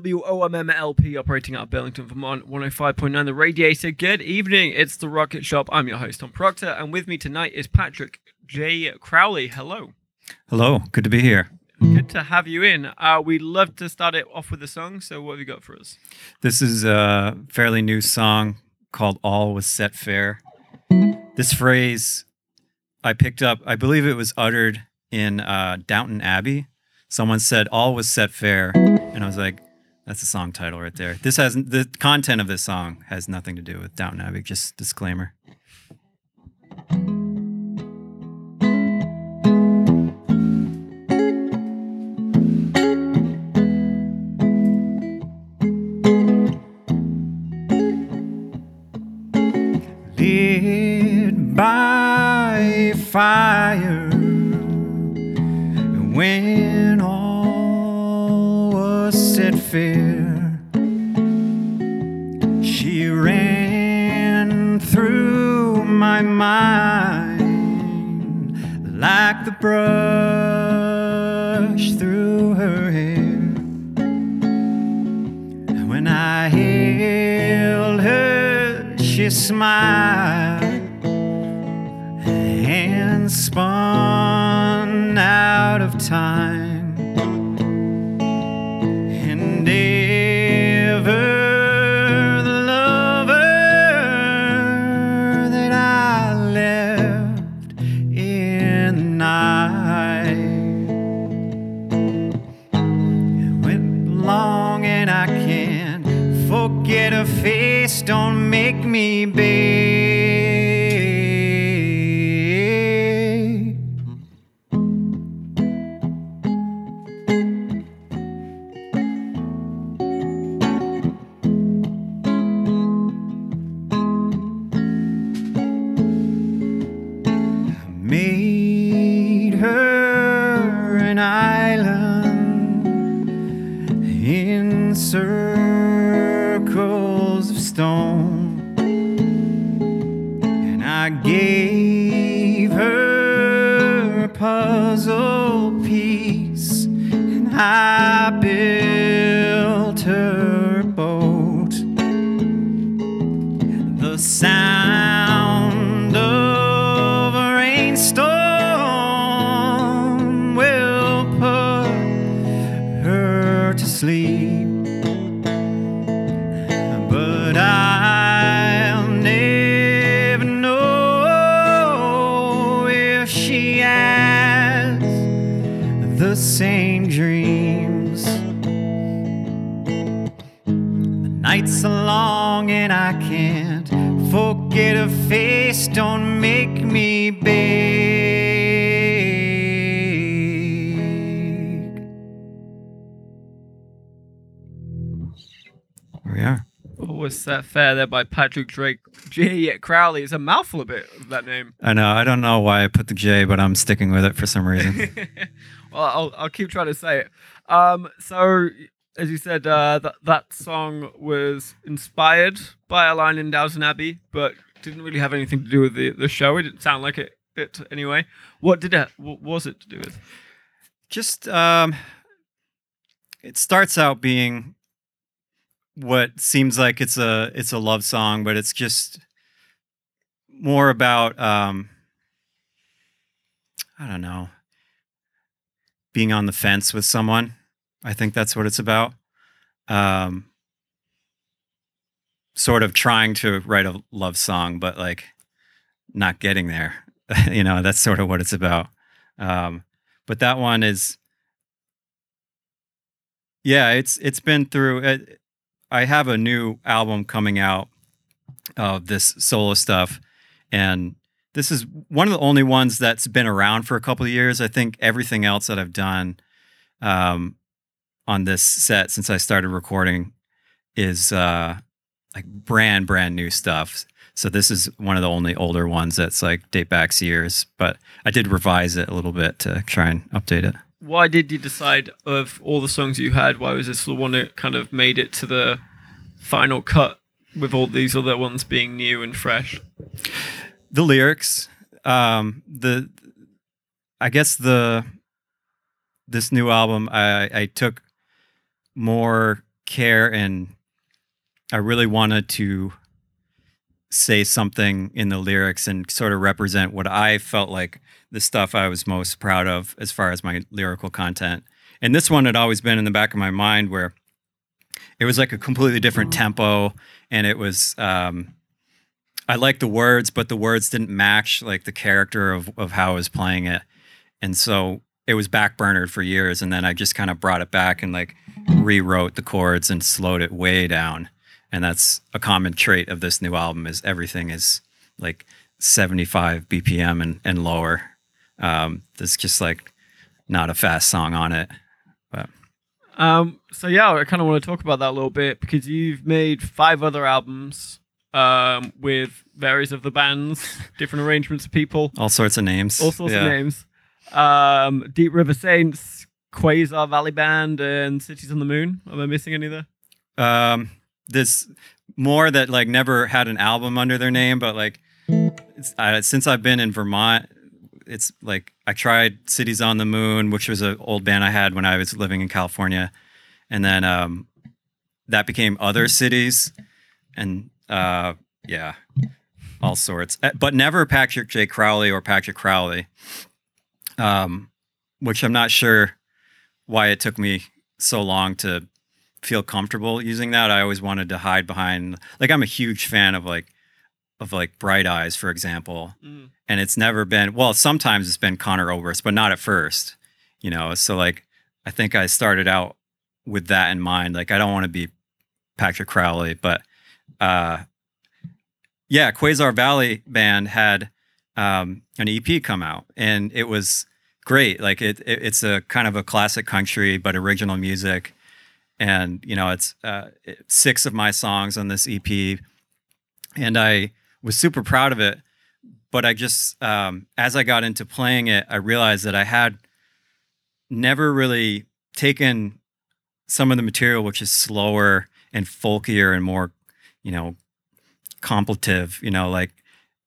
WOMMLP operating out of Burlington, Vermont, 105.9 The Radiator. Good evening, it's The Rocket Shop. I'm your host, Tom Proctor, and with me tonight is Patrick J. Crowley. Hello. Hello, good to be here. Good to have you in. Uh, we'd love to start it off with a song, so what have you got for us? This is a fairly new song called All Was Set Fair. This phrase I picked up, I believe it was uttered in uh, Downton Abbey. Someone said, All was set fair. And I was like, that's the song title right there. This has the content of this song has nothing to do with Downton Abbey, just disclaimer. Sound that fair there by Patrick Drake J. Crowley? It's a mouthful a bit of that name. I know. I don't know why I put the J, but I'm sticking with it for some reason. well, I'll, I'll keep trying to say it. Um, so, as you said, uh, that that song was inspired by a line in Downton Abbey, but didn't really have anything to do with the, the show. It didn't sound like it, it anyway. What did it? What was it to do with? Just um, it starts out being what seems like it's a it's a love song, but it's just more about um, I don't know being on the fence with someone. I think that's what it's about. Um, sort of trying to write a love song, but like not getting there. you know, that's sort of what it's about. Um, but that one is, yeah, it's it's been through. It, I have a new album coming out of this solo stuff, and this is one of the only ones that's been around for a couple of years. I think everything else that I've done um, on this set since I started recording is uh, like brand brand new stuff. So this is one of the only older ones that's like date back years, but I did revise it a little bit to try and update it. Why did you decide of all the songs you had? Why was this the one that kind of made it to the final cut with all these other ones being new and fresh? The lyrics, um, the I guess the this new album, I, I took more care and I really wanted to say something in the lyrics and sort of represent what I felt like the stuff I was most proud of as far as my lyrical content. And this one had always been in the back of my mind where it was like a completely different tempo and it was um, I liked the words, but the words didn't match like the character of, of how I was playing it. And so it was backburnered for years. And then I just kind of brought it back and like rewrote the chords and slowed it way down. And that's a common trait of this new album is everything is like 75 BPM and, and lower. Um, there's just like not a fast song on it. But Um, so yeah, I kind of want to talk about that a little bit because you've made five other albums um, with various of the bands, different arrangements of people, all sorts of names. all sorts Yeah. of names. Um, Deep River Saints, Quasar Valley Band, and Cities on the Moon. Am I missing any there? um this more that like never had an album under their name but like uh, since i've been in vermont it's like i tried cities on the moon which was an old band i had when i was living in california. And then um that became other cities. And uh yeah all sorts. Uh, but never patrick j. Crowley or patrick crowley um which i'm not sure why it took me so long to feel comfortable using that. I always wanted to hide behind like I'm a huge fan of like of like Bright Eyes, for example. Mm. And it's never been well, sometimes it's been Conor Oberst, but not at first. You know, so like I think I started out with that in mind. Like I don't want to be Patrick Crowley, but uh yeah, Quasar Valley band had um an EP come out and it was great. Like it, it it's a kind of a classic country but original music and you know it's uh, six of my songs on this EP, and I was super proud of it. But I just um, as I got into playing it, I realized that I had never really taken some of the material which is slower and folkier and more, you know, contemplative. You know, like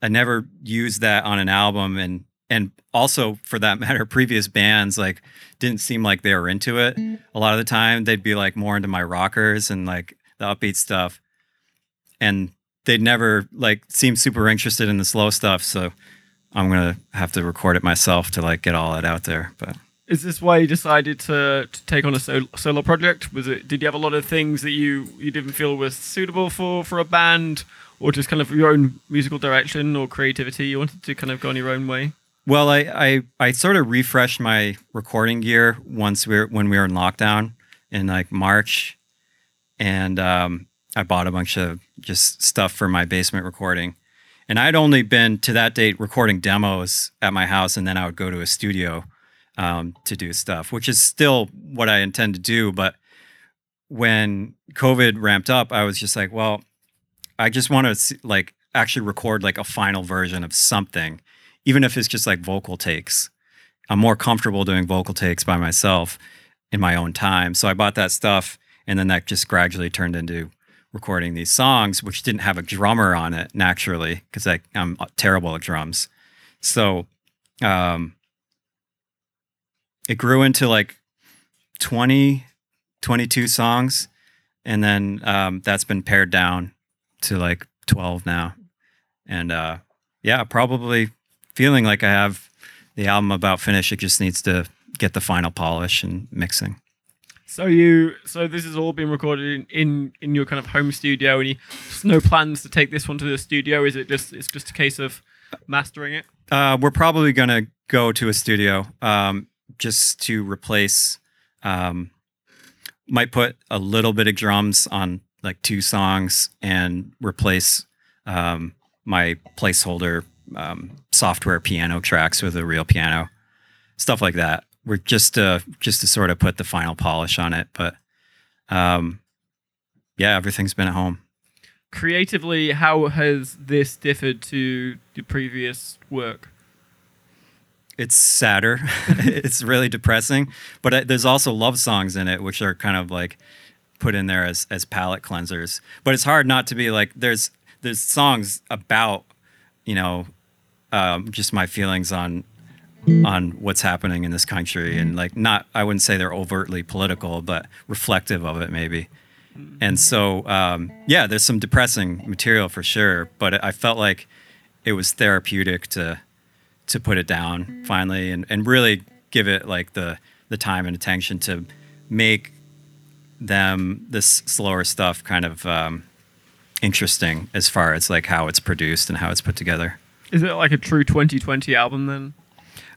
I never used that on an album, and and also for that matter, previous bands like didn't seem like they were into it mm. a lot of the time they'd be like more into my rockers and like the upbeat stuff and they'd never like seem super interested in the slow stuff so i'm gonna have to record it myself to like get all that out there but Is this why you decided to, to take on a solo, solo project? Was it? Did you have a lot of things that you, you didn't feel was suitable for, for a band, or just kind of your own musical direction or creativity? You wanted to kind of go on your own way. Well i i, I sort of refreshed my recording gear once we were when we were in lockdown in like march. And um, i bought a bunch of just stuff for my basement recording. And i'd only been to that date recording demos at my house and then i would go to a studio um, to do stuff which is still what i intend to do. But when covid ramped up i was just like well i just want to like actually record like a final version of something even if it's just like vocal takes. I'm more comfortable doing vocal takes by myself in my own time. So i bought that stuff and then that just gradually turned into recording these songs which didn't have a drummer on it naturally because i'm terrible at drums. So um it grew into like 20 22 songs and then um that's been pared down to like 12 now. And uh yeah probably feeling like i have the album about finished it just needs to get the final polish and mixing So you, so this has all been recorded in, in, in your kind of home studio, and you just no plans to take this one to the studio. Is it just it's just a case of mastering it? Uh, we're probably gonna go to a studio um, just to replace. Um, might put a little bit of drums on like two songs and replace um, my placeholder um, software piano tracks with a real piano, stuff like that. We're just to just to sort of put the final polish on it, but um, yeah, everything's been at home. creatively, how has this differed to the previous work? it's sadder. it's really depressing, but there's also love songs in it, which are kind of like put in there as as palate cleansers. But it's hard not to be like there's there's songs about you know um, just my feelings on on what's happening in this country and like not I wouldn't say they're overtly political, but reflective of it maybe. And so um, yeah, there's some depressing material for sure, but I felt like it was therapeutic to to put it down finally and, and really give it like the the time and attention to make them this slower stuff kind of um, interesting as far as like how it's produced and how it's put together. Is it like a true 2020 album then?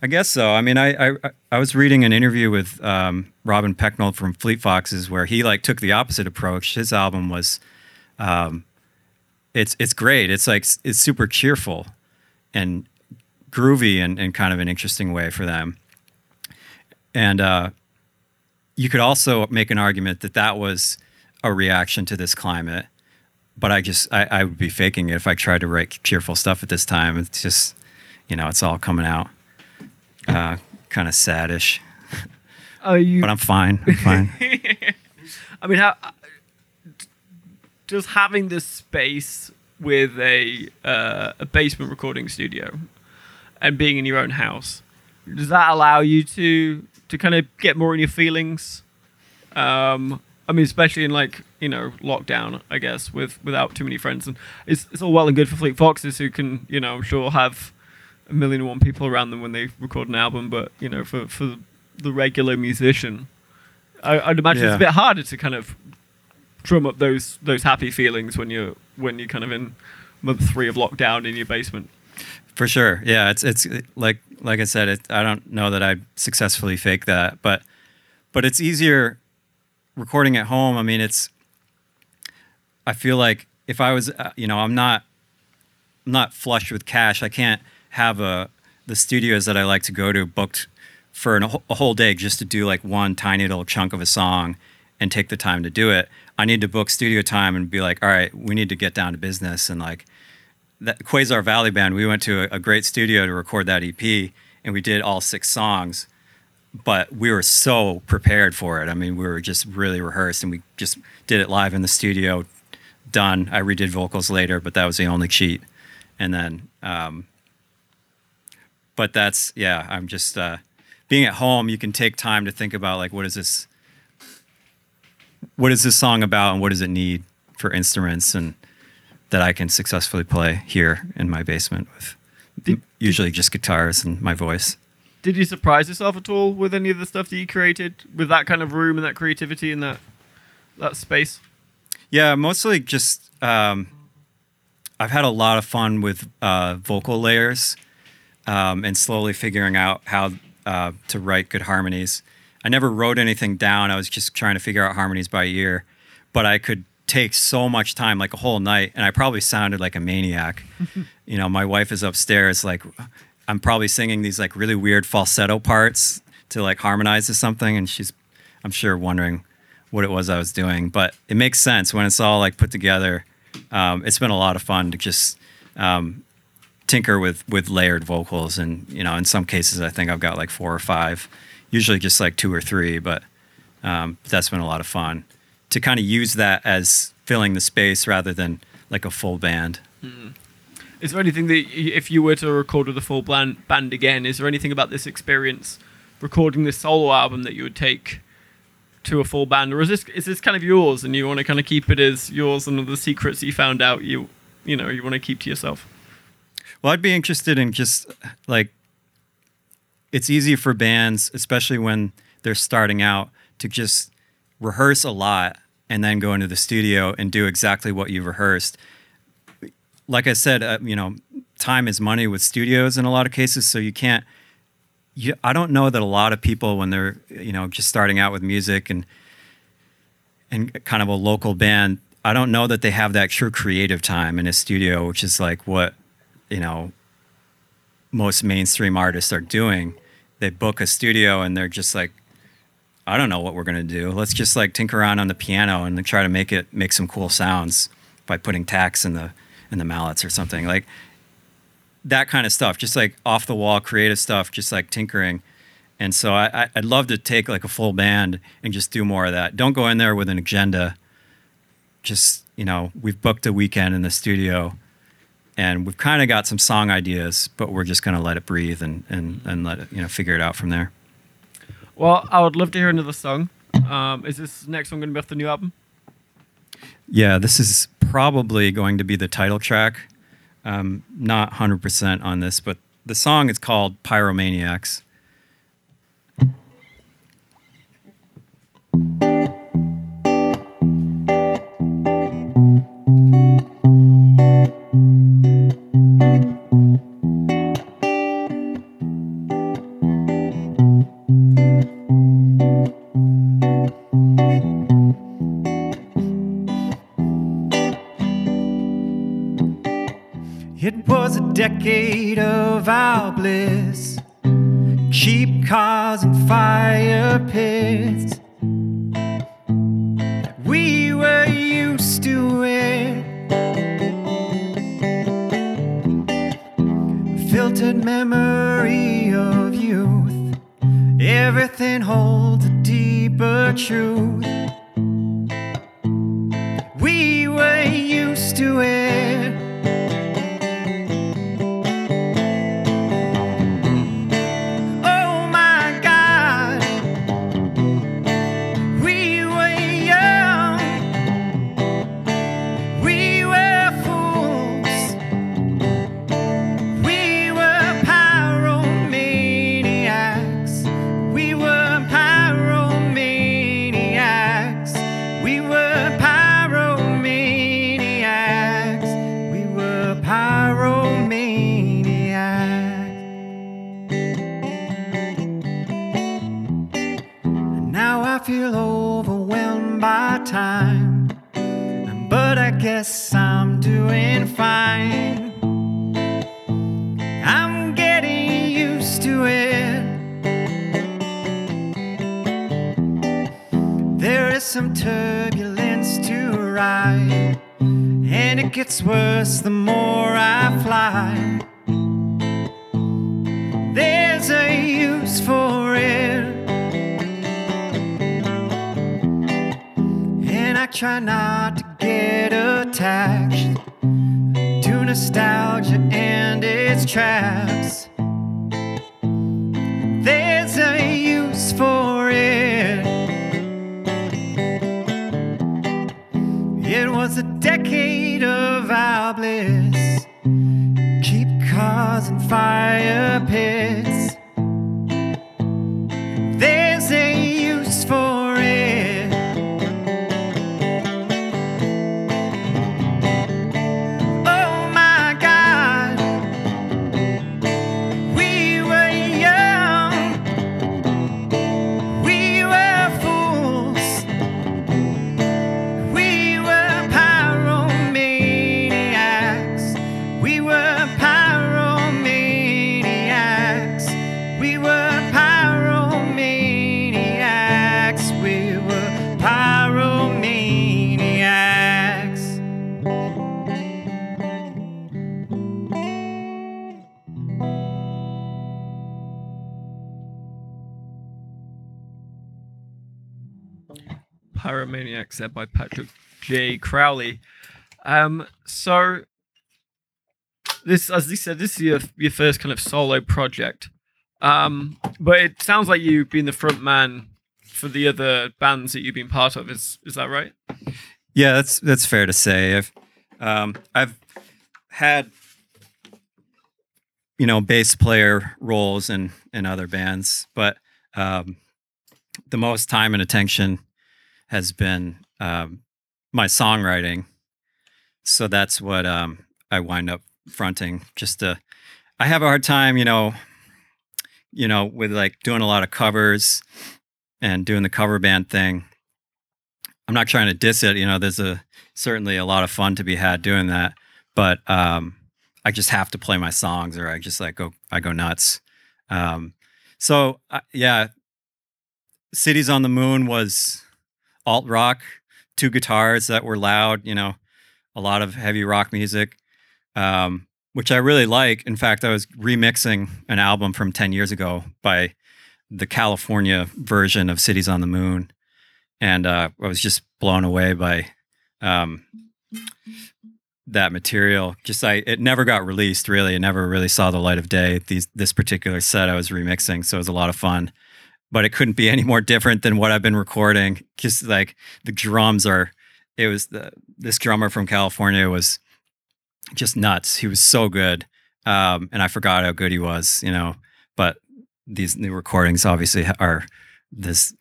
I guess so. I mean, I I, I was reading an interview with um, Robin Pecknold from Fleet Foxes where he like took the opposite approach. His album was, um, it's it's great. It's like it's super cheerful, and groovy and in kind of an interesting way for them. And uh, you could also make an argument that that was a reaction to this climate. But I just I, I would be faking it if I tried to write cheerful stuff at this time. It's just you know it's all coming out uh, kind of saddish. Are you? But I'm fine. I'm fine. I mean, how does having this space with a uh, a basement recording studio and being in your own house does that allow you to to kind of get more in your feelings? Um, I mean, especially in like you know lockdown, I guess, with without too many friends, and it's it's all well and good for Fleet Foxes who can you know I'm sure have a million and one people around them when they record an album, but you know for for the regular musician, I, I'd imagine it's a bit harder to kind of drum up those those happy feelings when you're when you're kind of in month three of lockdown in your basement. For sure. Yeah, it's it's like like I said, it, I don't know that I successfully fake that, but but it's easier recording at home. I mean, it's I feel like if I was uh, you know, I'm not I'm not flush with cash. I can't have a the studios that I like to go to booked for an, a whole day just to do like one tiny little chunk of a song and take the time to do it. I need to book studio time and be like, all right, we need to get down to business and like that Quasar Valley Band, we went to a, a great studio to record that EP, and we did all six songs. But we were so prepared for it. I mean, we were just really rehearsed, and we just did it live in the studio. Done. I redid vocals later, but that was the only cheat. And then, um, but that's yeah. I'm just uh, being at home. You can take time to think about like what is this, what is this song about, and what does it need for instruments and that I can successfully play here in my basement with usually just guitars and my voice. Did you surprise yourself at all with any of the stuff that you created with that kind of room and that creativity and that that space? Yeah, mostly just um, I've had a lot of fun with uh, vocal layers um, and slowly figuring out how uh, to write good harmonies. I never wrote anything down. I was just trying to figure out harmonies by ear, but I could take so much time, like a whole night, and I probably sounded like a maniac. you know, my wife is upstairs, like I'm probably singing these like really weird falsetto parts to like harmonize to something, and she's, I'm sure, wondering what it was I was doing. But it makes sense when it's all like put together. Um, it's been a lot of fun to just um, tinker with with layered vocals, and you know, in some cases, I think I've got like four or five, usually just like two or three, but um, that's been a lot of fun to kind of use that as filling the space rather than like a full band. Is there anything that, if you were to record with a full band, band again, is there anything about this experience recording this solo album that you would take to a full band, or is this is this kind of yours and you want to kind of keep it as yours and the secrets you found out you you know you want to keep to yourself? Well, I'd be interested in just like it's easy for bands, especially when they're starting out, to just rehearse a lot and then go into the studio and do exactly what you've rehearsed. Like I said, uh, you know, time is money with studios in a lot of cases, so you can't. You, I don't know that a lot of people, when they're you know just starting out with music and and kind of a local band, I don't know that they have that true creative time in a studio, which is like what you know most mainstream artists are doing they book a studio and they're just like i don't know what we're to do let's just like tinker around on the piano and try to make it make some cool sounds by putting tacks in the in the mallets or something like that kind of stuff. Just like off the wall creative stuff, just like tinkering. And so I, I'd love to take like a full band and just do more of that. Don't go in there with an agenda. Just you know, we've booked a weekend in the studio, and we've kind of got some song ideas, but we're just gonna let it breathe and and and let it you know figure it out from there. Well, I would love to hear another song. Um, is this next one going to be off the new album? Yeah, this is probably going to be the title track. Um, not 100% on this, but the song is called Pyromaniacs. It was a decade of our bliss. Cheap cars and fire pits. We were used to it. Filtered memory of youth. Everything holds a deeper truth. The more I fly. There's a use for it. And I try not to get attached to nostalgia and its traps. Decade of our bliss. keep cars and fire pits. Said by Patrick J. Crowley. Um, so this, as he said, this is your your first kind of solo project. Um, but it sounds like you've been the front man for the other bands that you've been part of. Is is that right? Yeah, that's that's fair to say. I've um, I've had you know bass player roles in in other bands, but um, the most time and attention has been um, my songwriting. So that's what um, I wind up fronting. Just to, I have a hard time, you know, you know, with like doing a lot of covers and doing the cover band thing. I'm not trying to diss it. You know, there's a certainly a lot of fun to be had doing that, but um, I just have to play my songs, or I just like go I go nuts. Um, so uh, yeah, Cities on the Moon was alt rock, two guitars that were loud. You know, a lot of heavy rock music, um, which I really like. In fact, I was remixing an album from 10 years ago by the California version of Cities on the Moon. And uh, I was just blown away by um, that material. Just I, it never got released. Really, it never really saw the light of day. These this particular set I was remixing, so it was a lot of fun. But it couldn't be any more different than what I've been recording. Just like the drums are, it was the this drummer from California was just nuts. He was so good, um, and I forgot how good he was. You know, but these new recordings obviously are this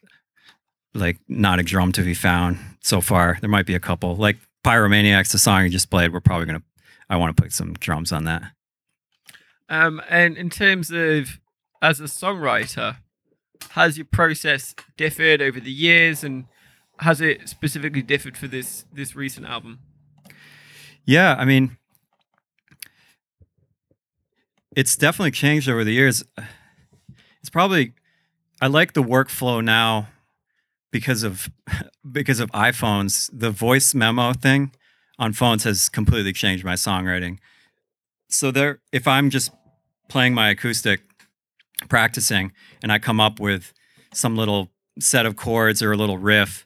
like not a drum to be found so far. There might be a couple like Pyromaniacs, the song you just played. We're probably gonna. I want to put some drums on that. Um, and in terms of as a songwriter, has your process differed over the years, and has it specifically differed for this this recent album? Yeah, I mean, it's definitely changed over the years. It's probably I like the workflow now because of because of iPhones. The voice memo thing on phones has completely changed my songwriting. So there if I'm just playing my acoustic practicing and I come up with some little set of chords or a little riff,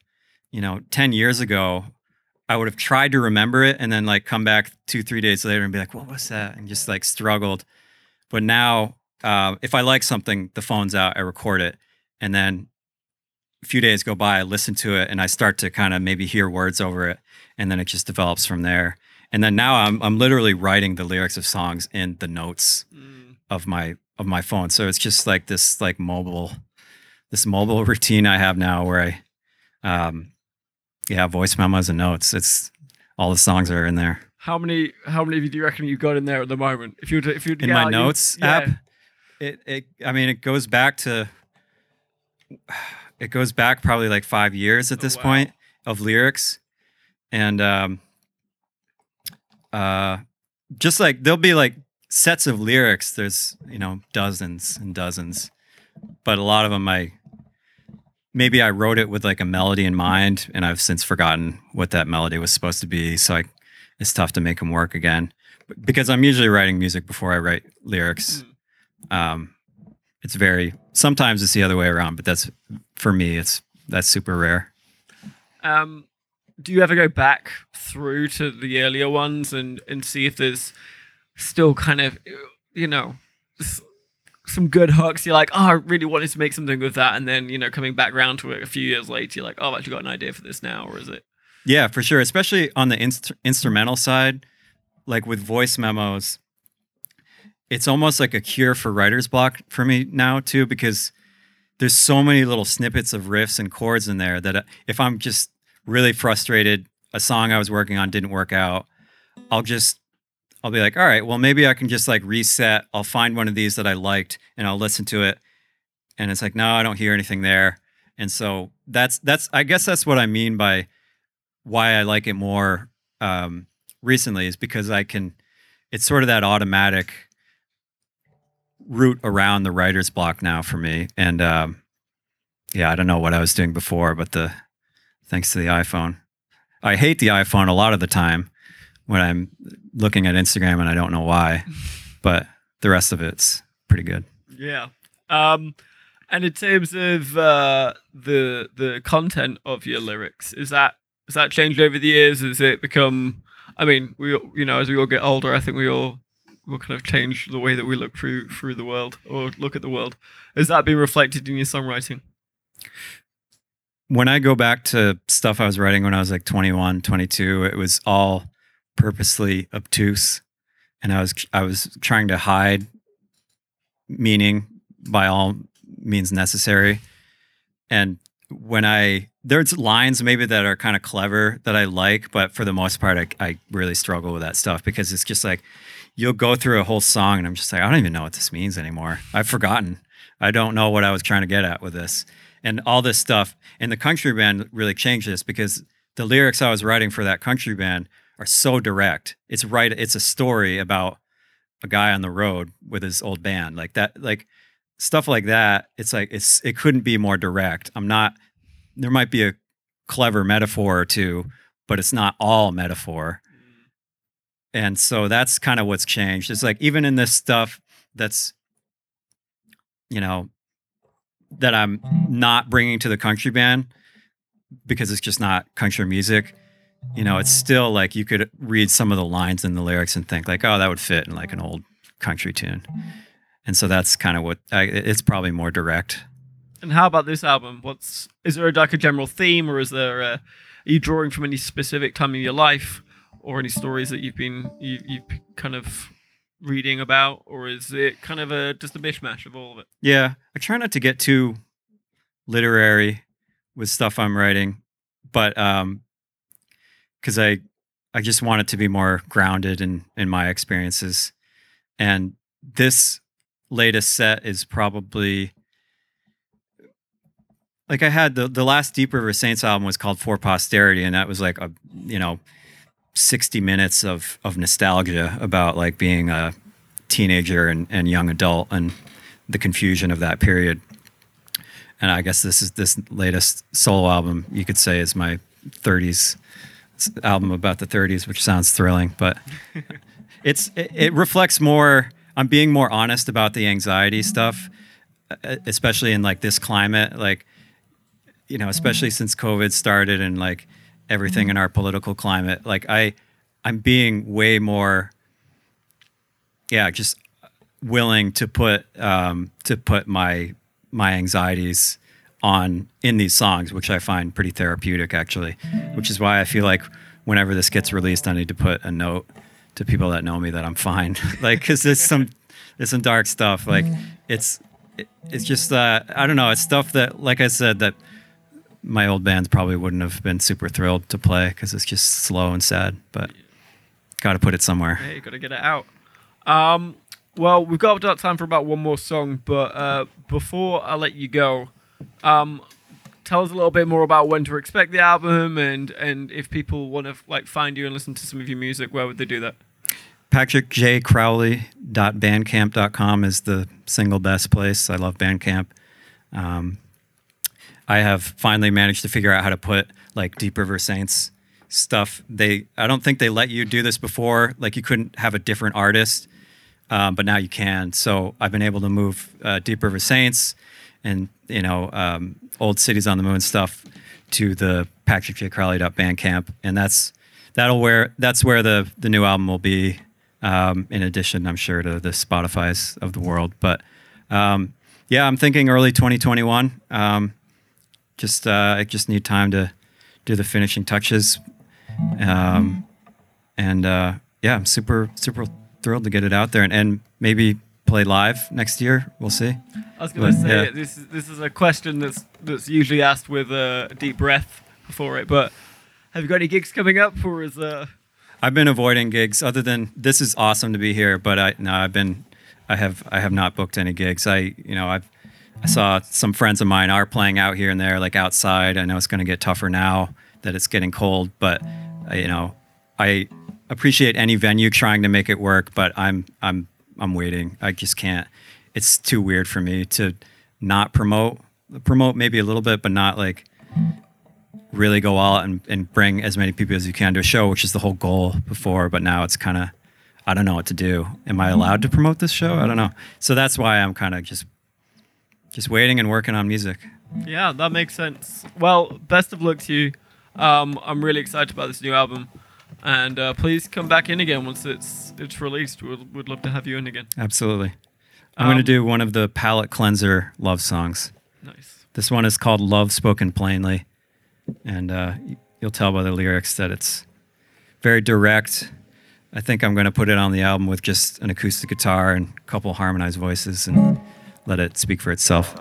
you know, 10 years ago, I would have tried to remember it and then like come back two, three days later and be like, what was that? And just like struggled. But now, uh, if I like something, the phone's out, I record it. And then a few days go by, I listen to it and I start to kind of maybe hear words over it. And then it just develops from there. And then now I'm, I'm literally writing the lyrics of songs in the notes Mm. of my of my phone. So it's just like this like mobile this mobile routine I have now where I um yeah, voice memos and notes. It's all the songs are in there. How many how many of you do you reckon you've got in there at the moment? If you were to, if you were to In my out, you- notes yeah. app, it it I mean it goes back to it goes back probably like 5 years at Oh, this wow. point of lyrics and um uh just like there'll be like sets of lyrics there's you know dozens and dozens but a lot of them i maybe i wrote it with like a melody in mind and i've since forgotten what that melody was supposed to be so I, it's tough to make them work again because i'm usually writing music before i write lyrics. Um it's very sometimes it's the other way around but that's for me it's that's super rare. Um, do you ever go back through to the earlier ones and and see if there's still kind of you know some good hooks? You're like, oh, I really wanted to make something with that, and then you know coming back around to it a few years later, you're like, oh, I've actually got an idea for this now, or is it? Yeah, for sure. Especially on the inst- instrumental side, like with voice memos, it's almost like a cure for writer's block for me now, too, because there's so many little snippets of riffs and chords in there that uh, if I'm just really frustrated, a song I was working on didn't work out, I'll just, I'll be like, all right, well, maybe I can just like reset. I'll find one of these that I liked and I'll listen to it. And it's like, no, I don't hear anything there. And so that's, that's, I guess that's what I mean by, why I like it more um, recently is because I can. It's sort of that automatic route around the writer's block now for me, and um, yeah, I don't know what I was doing before, but the thanks to the iPhone, I hate the iPhone a lot of the time when I'm looking at Instagram and I don't know why, but the rest of it's pretty good. Yeah. Um, and in terms of uh, the the content of your lyrics, is that has that changed over the years? Has it become? I mean, we you know as we all get older, I think we all will kind of change the way that we look through through the world or look at the world. Has that been reflected in your songwriting? when I go back to stuff I was writing when I was like 21, 22, it was all purposely obtuse and I was I was trying to hide meaning by all means necessary. And when I there's lines maybe that are kind of clever that I like, but for the most part I I really struggle with that stuff because it's just like you'll go through a whole song and I'm just like I don't even know what this means anymore. I've forgotten. I don't know what I was trying to get at with this and all this stuff. And the country band really changed this because the lyrics I was writing for that country band are so direct. It's right. It's a story about a guy on the road with his old band, like that, like stuff like that. It's like it's it couldn't be more direct. I'm not. There might be a clever metaphor or two, but it's not all metaphor. and so that's kind of what's changed. It's like even in this stuff that's, you know, that I'm not bringing to the country band because it's just not country music. You know, it's still like you could read some of the lines in the lyrics and think like, oh, that would fit in like an old country tune. And so that's kind of what I, it's probably more direct. And how about this album? What's is there like a general theme, or is there a, are you drawing from any specific time in your life, or any stories that you've been you, you've kind of reading about, or is it kind of a just a mishmash of all of it? Yeah, I try not to get too literary with stuff I'm writing, but um, because I I just want it to be more grounded in in my experiences, and this latest set is probably like I had the the last Deep River Saints album was called For Posterity, and that was like a you know sixty minutes of of nostalgia about like being a teenager and, and young adult and the confusion of that period. And I guess this is this latest solo album you could say is my 30s album about the 30s, which sounds thrilling, but it's it, it reflects more. I'm being more honest about the anxiety mm-hmm. stuff, e- especially in like this climate. Like you know, especially mm-hmm. since COVID started and like everything in mm-hmm. our political climate, like I, I'm being way more, yeah, just willing to put um, to put my my anxieties on in these songs, which I find pretty therapeutic actually. Which is why I feel like whenever this gets released, I need to put a note to people that know me that I'm fine. like, because there's some there's some dark stuff. Like, it's it, it's just uh, I don't know. It's stuff that, like I said, that my old bands probably wouldn't have been super thrilled to play because it's just slow and sad. But got to put it somewhere. Hey, got to get it out. Um, well, we've got about time for about one more song, but uh, before I let you go, um, tell us a little bit more about when to expect the album and and if people want to like find you and listen to some of your music, where would they do that? PatrickJCrowley.bandcamp.com is the single best place. I love Bandcamp. Um, I have finally managed to figure out how to put like Deep River Saints stuff. They I don't think they let you do this before. Like you couldn't have a different artist, um, but now you can. So I've been able to move uh, Deep River Saints and you know um, old Cities on the Moon stuff to the PatrickJCrowley.bandcamp, and that's that'll where that's where the the new album will be. Um, in addition, I'm sure to the Spotify's of the world, but um, yeah, I'm thinking early 2021. Um, just uh, I just need time to do the finishing touches, um, and uh, yeah, I'm super super thrilled to get it out there and, and maybe play live next year. We'll see. I was going to say yeah. this is this is a question that's that's usually asked with a deep breath before it, but have you got any gigs coming up, or is uh I've been avoiding gigs other than this is awesome to be here, but I no, I've been I have I have not booked any gigs. I you know I've I saw some friends of mine are playing out here and there, like outside. I know it's going to get tougher now that it's getting cold, but you know I appreciate any venue trying to make it work, but I'm I'm I'm waiting. I just can't. It's too weird for me to not promote promote maybe a little bit, but not like really go out and, and bring as many people as you can to a show, which is the whole goal before. But now it's kind of, I don't know what to do. Am I allowed to promote this show? I don't know. So that's why I'm kind of just, just waiting and working on music. yeah, that makes sense. Well, best of luck to you. Um, I'm really excited about this new album, and uh, please come back in again once it's it's released. We'd, we'd love to have you in again. Absolutely. I'm going Um, to do one of the palate cleanser love songs. Nice. This one is called Love Spoken Plainly. And uh, you'll tell by the lyrics that it's very direct. I think I'm going to put it on the album with just an acoustic guitar and a couple harmonized voices and let it speak for itself.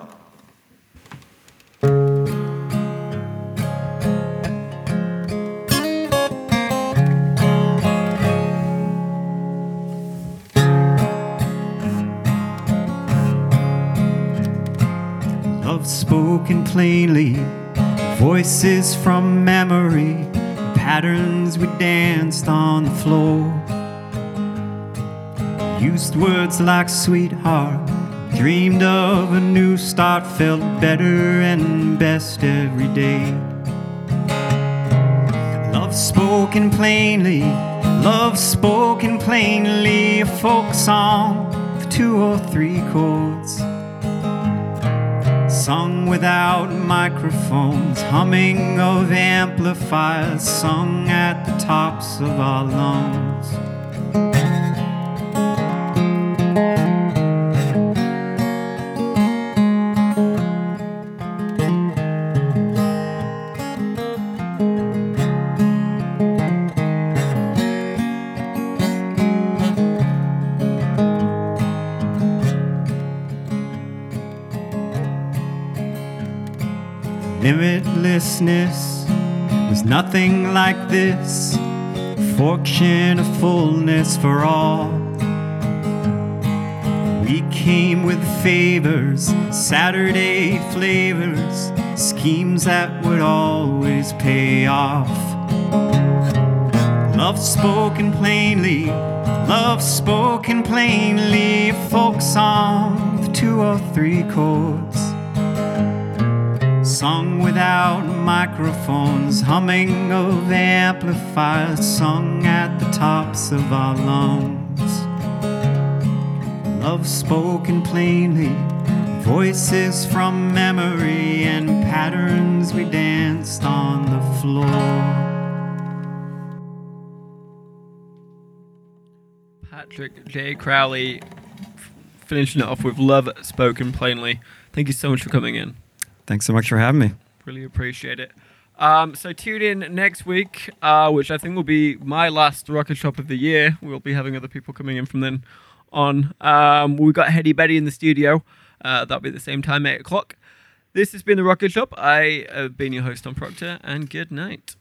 Spoken plainly, voices from memory, patterns we danced on the floor. Used words like sweetheart, dreamed of a new start, felt better and best every day. Love spoken plainly, Love spoken plainly, a folk song with two or three chords. Sung without microphones, humming of amplifiers, sung at the tops of our lungs. Limitlessness was nothing like this. Fortune of fullness for all. We came with favors, Saturday flavors, schemes that would always pay off. Love spoken plainly, love spoken plainly, a folk song with two or three chords. Sung without microphones, humming of amplifiers, sung at the tops of our lungs. Love spoken plainly, voices from memory and patterns we danced on the floor. Patrick J. Crowley finishing it off with Love Spoken Plainly. Thank you so much for coming in. Thanks so much for having me. Really appreciate it. Um, so tune in next week, uh, which I think will be my last Rocket Shop of the year. We'll be having other people coming in from then on. Um, we've got Hetty Betty in the studio. Uh, that'll be the same time, 8 o'clock. This has been the Rocket Shop. I have been your host, Tom Proctor, and good night.